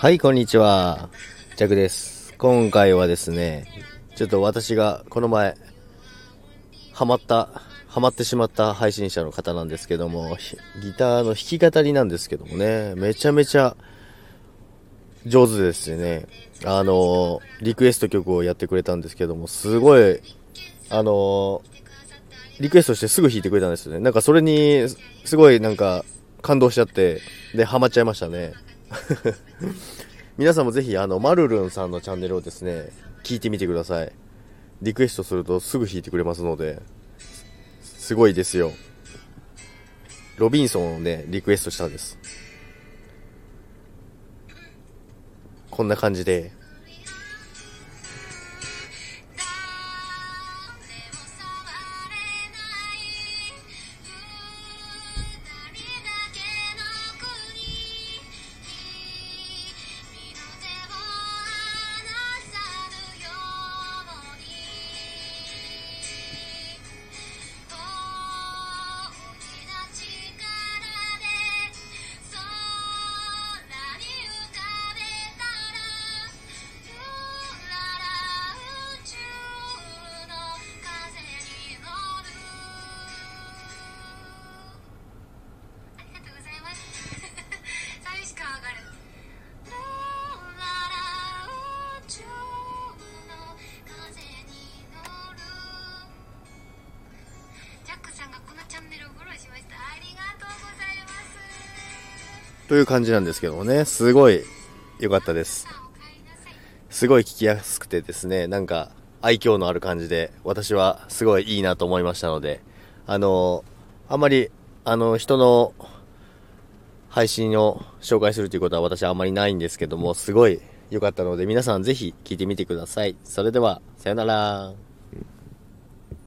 はい、こんにちは。ジャクです。今回はですね、ちょっと私がこの前、ハマった、ハマってしまった配信者の方なんですけども、ギターの弾き語りなんですけどもね、めちゃめちゃ上手ですね。あの、リクエスト曲をやってくれたんですけども、すごい、あの、リクエストしてすぐ弾いてくれたんですよね。なんかそれに、すごいなんか感動しちゃって、で、ハマっちゃいましたね。皆さんもぜひ、あの、マルルンさんのチャンネルをですね、聞いてみてください。リクエストするとすぐ弾いてくれますので、すごいですよ。ロビンソンをね、リクエストしたんです。こんな感じで、という感じなんですけどもね、すごい良かったです。すごい聞きやすくてですね、なんか愛嬌のある感じで、私はすごいいいなと思いましたので、あの、あんまり、あの、人の配信を紹介するということは私はあんまりないんですけども、すごい良かったので、皆さんぜひ聞いてみてください。それでは、さよなら。